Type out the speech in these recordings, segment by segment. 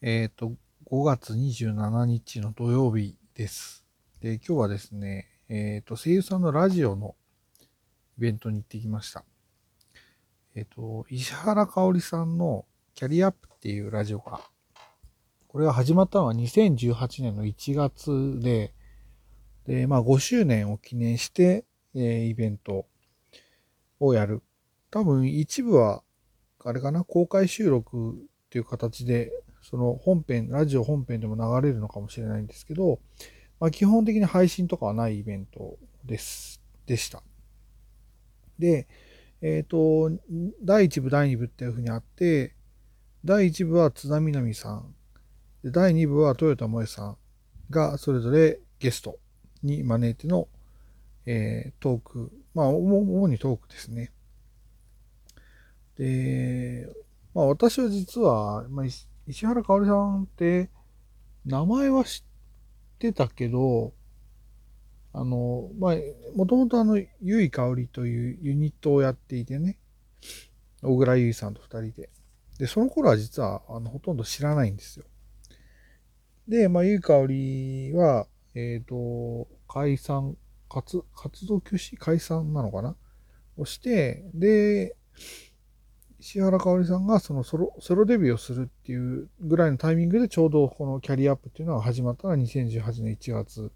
えっ、と、5月27日の土曜日です。で、今日はですね、えっ、と、声優さんのラジオのイベントに行ってきました。えっ、と、石原かおりさんのキャリアアップっていうラジオが、これが始まったのは2018年の1月で、で、まあ5周年を記念して、えーイベントをやる。多分一部は、あれかな、公開収録っていう形で、その本編、ラジオ本編でも流れるのかもしれないんですけど、まあ基本的に配信とかはないイベントです、でした。で、えっ、と、第1部、第2部っていう風にあって、第1部は津田みなみさん、で第2部は豊田萌さんがそれぞれゲストに招いての、えートーク、まあ、主主にトークですね。で、まあ私は実は、まあ、石原かおりさんって、名前は知ってたけど、あの、まあ、もともとあの、ゆいかおりというユニットをやっていてね、小倉ゆいさんと二人で。で、その頃は実は、あの、ほとんど知らないんですよ。で、まあ、ゆいかおりは、えっ、と、解散、活、活動休止？解散なのかな？をして、で、石原かおりさんがそのソロソロデビューをするっていうぐらいのタイミングでちょうどこのキャリアアップっていうのが始まったのが2018年1月。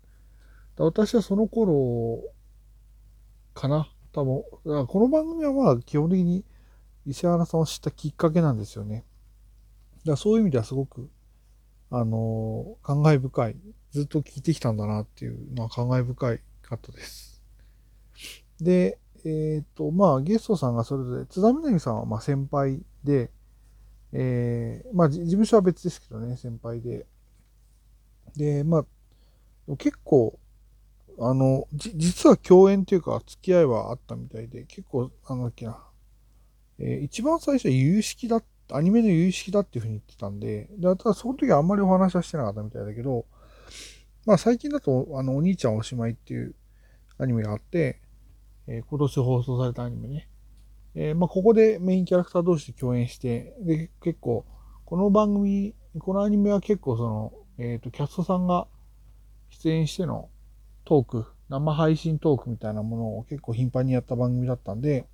私はその頃かな多分。だからこの番組はまあ基本的に石原さんを知ったきっかけなんですよね。だそういう意味ではすごく、あの感慨深い。ずっと聞いてきたんだなっていうのは感慨深いかったです。で、えっ、と、まあ、ゲストさんがそれぞれ、津田みなみさんはまあ先輩で、えーまあ、事務所は別ですけどね、先輩で。で、まあ、結構、あの、じ実は共演っていうか、付き合いはあったみたいで、結構、あの、だっけな、えー一番最初は有識だアニメの有識だっていうふうに言ってたんで、でただその時はあんまりお話はしてなかったみたいだけど、まあ最近だと、あの、お兄ちゃんおしまいっていうアニメがあって、え今年放送されたアニメね。えまあここでメインキャラクター同士で共演して、で、結構、この番組、このアニメは結構その、えっ、と、キャストさんが出演してのトーク、生配信トークみたいなものを結構頻繁にやった番組だったんで、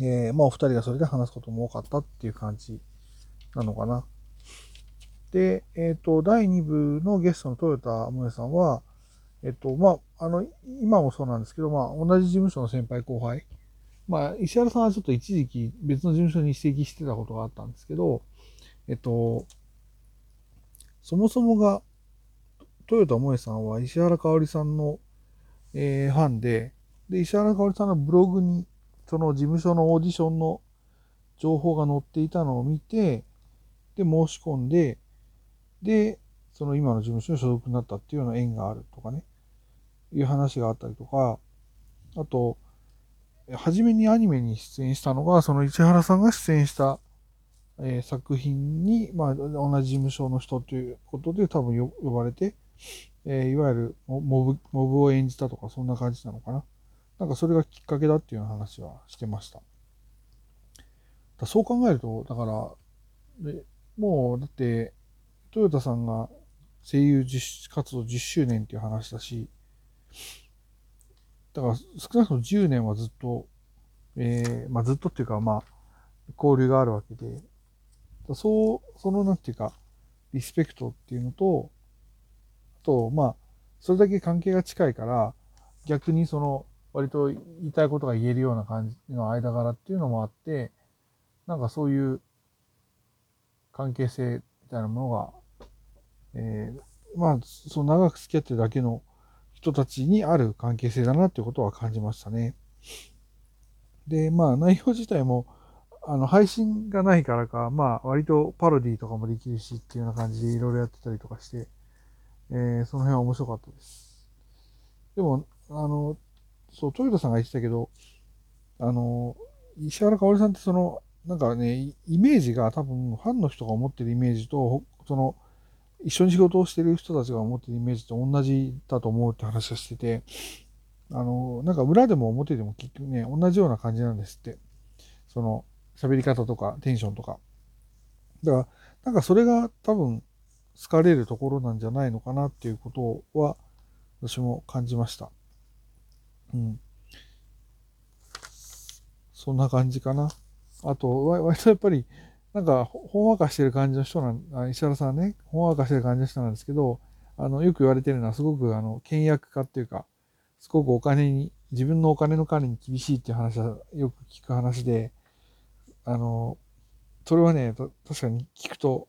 えーまあお二人がそれで話すことも多かったっていう感じなのかな。で、えっ、と、第2部のゲストの豊田萌さんは、えっと、まあ、あの、今もそうなんですけど、まあ、同じ事務所の先輩後輩。まあ、石原さんはちょっと一時期別の事務所に移籍してたことがあったんですけど、えっと、そもそもが、豊田萌さんは石原かおりさんの、えーファンで、で、石原かおりさんのブログに、その事務所のオーディションの情報が載っていたのを見て、で、申し込んで、で、その今の事務所に所属になったっていうような縁があるとかね、いう話があったりとか、あと、初めにアニメに出演したのが、その市原さんが出演した、えー作品に、まあ、同じ事務所の人ということで多分呼ばれて、えーいわゆるモブ、モブを演じたとか、そんな感じなのかな。なんかそれがきっかけだっていう話はしてました。だそう考えると、だから、でもう、だって、トヨタさんが声優10活動10周年っていう話だし、だから少なくとも10年はずっと、えーまあずっとっていうかまあ、交流があるわけで、そう、そのなんていうか、リスペクトっていうのと、あと、まあ、それだけ関係が近いから、逆にその、割と言いたいことが言えるような感じの間柄っていうのもあって、なんかそういう関係性みたいなものが、えーまあ、その長く付き合ってるだけの人たちにある関係性だなっていうことは感じましたね。で、まあ内容自体も、あの、配信がないからか、まあ割とパロディとかもできるしっていうような感じでいろいろやってたりとかして、えーその辺は面白かったです。でも、あの、そう、豊田さんが言ってたけど、あの、石原かおりさんってその、なんかね、イメージが多分ファンの人が思ってるイメージと、その、一緒に仕事をしてる人たちが思ってるイメージと同じだと思うって話をしてて、あの、なんか裏でも表でも結局ね、同じような感じなんですって。その、喋り方とかテンションとか。だから、なんかそれが多分好かれるところなんじゃないのかなっていうことは私も感じました。うん。そんな感じかな。あと、割とやっぱり、なんか、ほんわかしてる感じの人なん、石原さんね、ほんわかしてる感じの人なんですけど、あの、よく言われてるのは、すごく、あの、倹約家っていうか、すごくお金に、自分のお金の管理に厳しいっていう話はよく聞く話で、あの、それはね、確かに聞くと、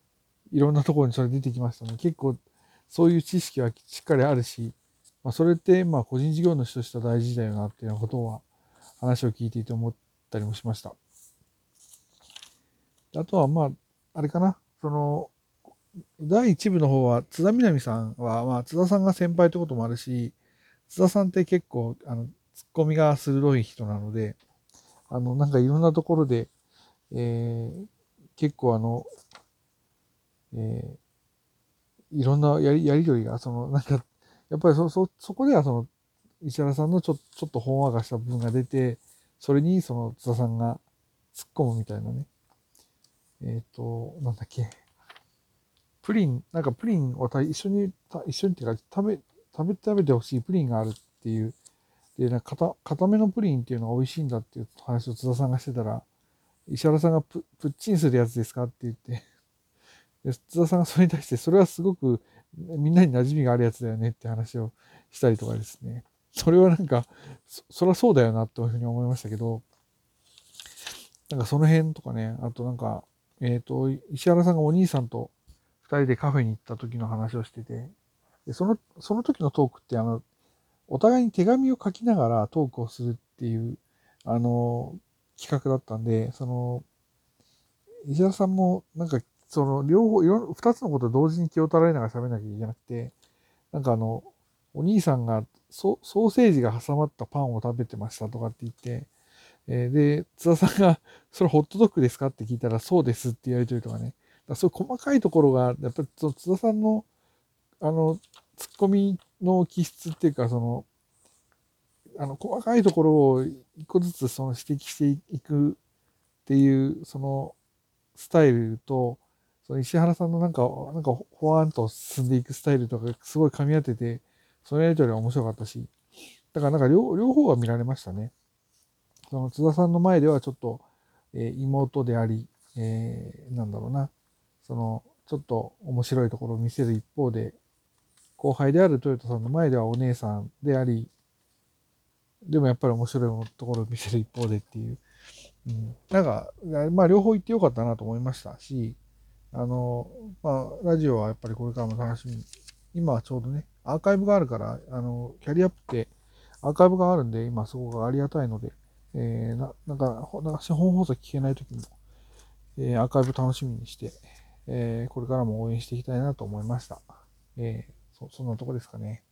いろんなところにそれ出てきましたね。結構、そういう知識はしっかりあるし、まあ、それって、まあ、個人事業主としては大事だよなっていうようなことは、話を聞いていて思ったりもしました。あとは、まあ、あれかな、その、第1部の方は、津田みなみさんは、まあ、津田さんが先輩ってこともあるし、津田さんって結構、あの、ツッコミが鋭い人なので、あの、なんかいろんなところで、えー、結構あの、えー、いろんなやり、やりとりが、その、なんか、やっぱりそ、そ、そこではその、石原さんのちょ、ちょっとほんわかした部分が出て、それにその津田さんが突っ込むみたいなね。えっ、ー、と、なんだっけ。プリン、なんかプリンをた一緒に、一緒にっていうか、食べ、食べて食べてほしいプリンがあるっていう。で、なんか固、固めのプリンっていうのが美味しいんだっていう話を津田さんがしてたら、石原さんがププッチンするやつですかって言ってで、津田さんがそれに対して、それはすごくみんなに馴染みがあるやつだよねって話をしたりとかですね。それはなんか、そ、そりゃそうだよなというふうに思いましたけど、なんかその辺とかね、あとなんか、えっ、ー、と、石原さんがお兄さんと二人でカフェに行った時の話をしてて、でその、その時のトークってあの、お互いに手紙を書きながらトークをするっていう、あの、企画だったんで、その、石原さんも、なんか、その、両方、いろ、二つのことを同時に気を取られながら喋んなきゃいけなくて、なんかあの、お兄さんがソソーセージが挟まったパンを食べてましたとかって言って、えー、で、津田さんが、それホットドッグですかって聞いたら、そうですって言われてるとかね。だそういう細かいところが、やっぱりその津田さんの、あの、ツッコミの気質っていうか、その、あの、細かいところを一個ずつその指摘していくっていう、その、スタイルと、その石原さんのなんか、なんか、ほわんと進んでいくスタイルとかすごい噛み合ってて、そのやりとりは面白かったし、だからなんか両両方が見られましたね。その津田さんの前ではちょっと、えー、妹であり、えー、なんだろうな、その、ちょっと面白いところを見せる一方で、後輩であるトヨタさんの前ではお姉さんであり、でもやっぱり面白いところを見せる一方でっていう。うん、なんか、まあ両方行ってよかったなと思いましたし、あの、まあラジオはやっぱりこれからも楽しみ。今はちょうどね、アーカイブがあるから、あの、キャリアアップってアーカイブがあるんで、今すごくありがたいので、えー、ななんか、なんか本放送聞けない時も、えー、アーカイブ楽しみにして、えー、これからも応援していきたいなと思いました。えー、そそんなとこですかね。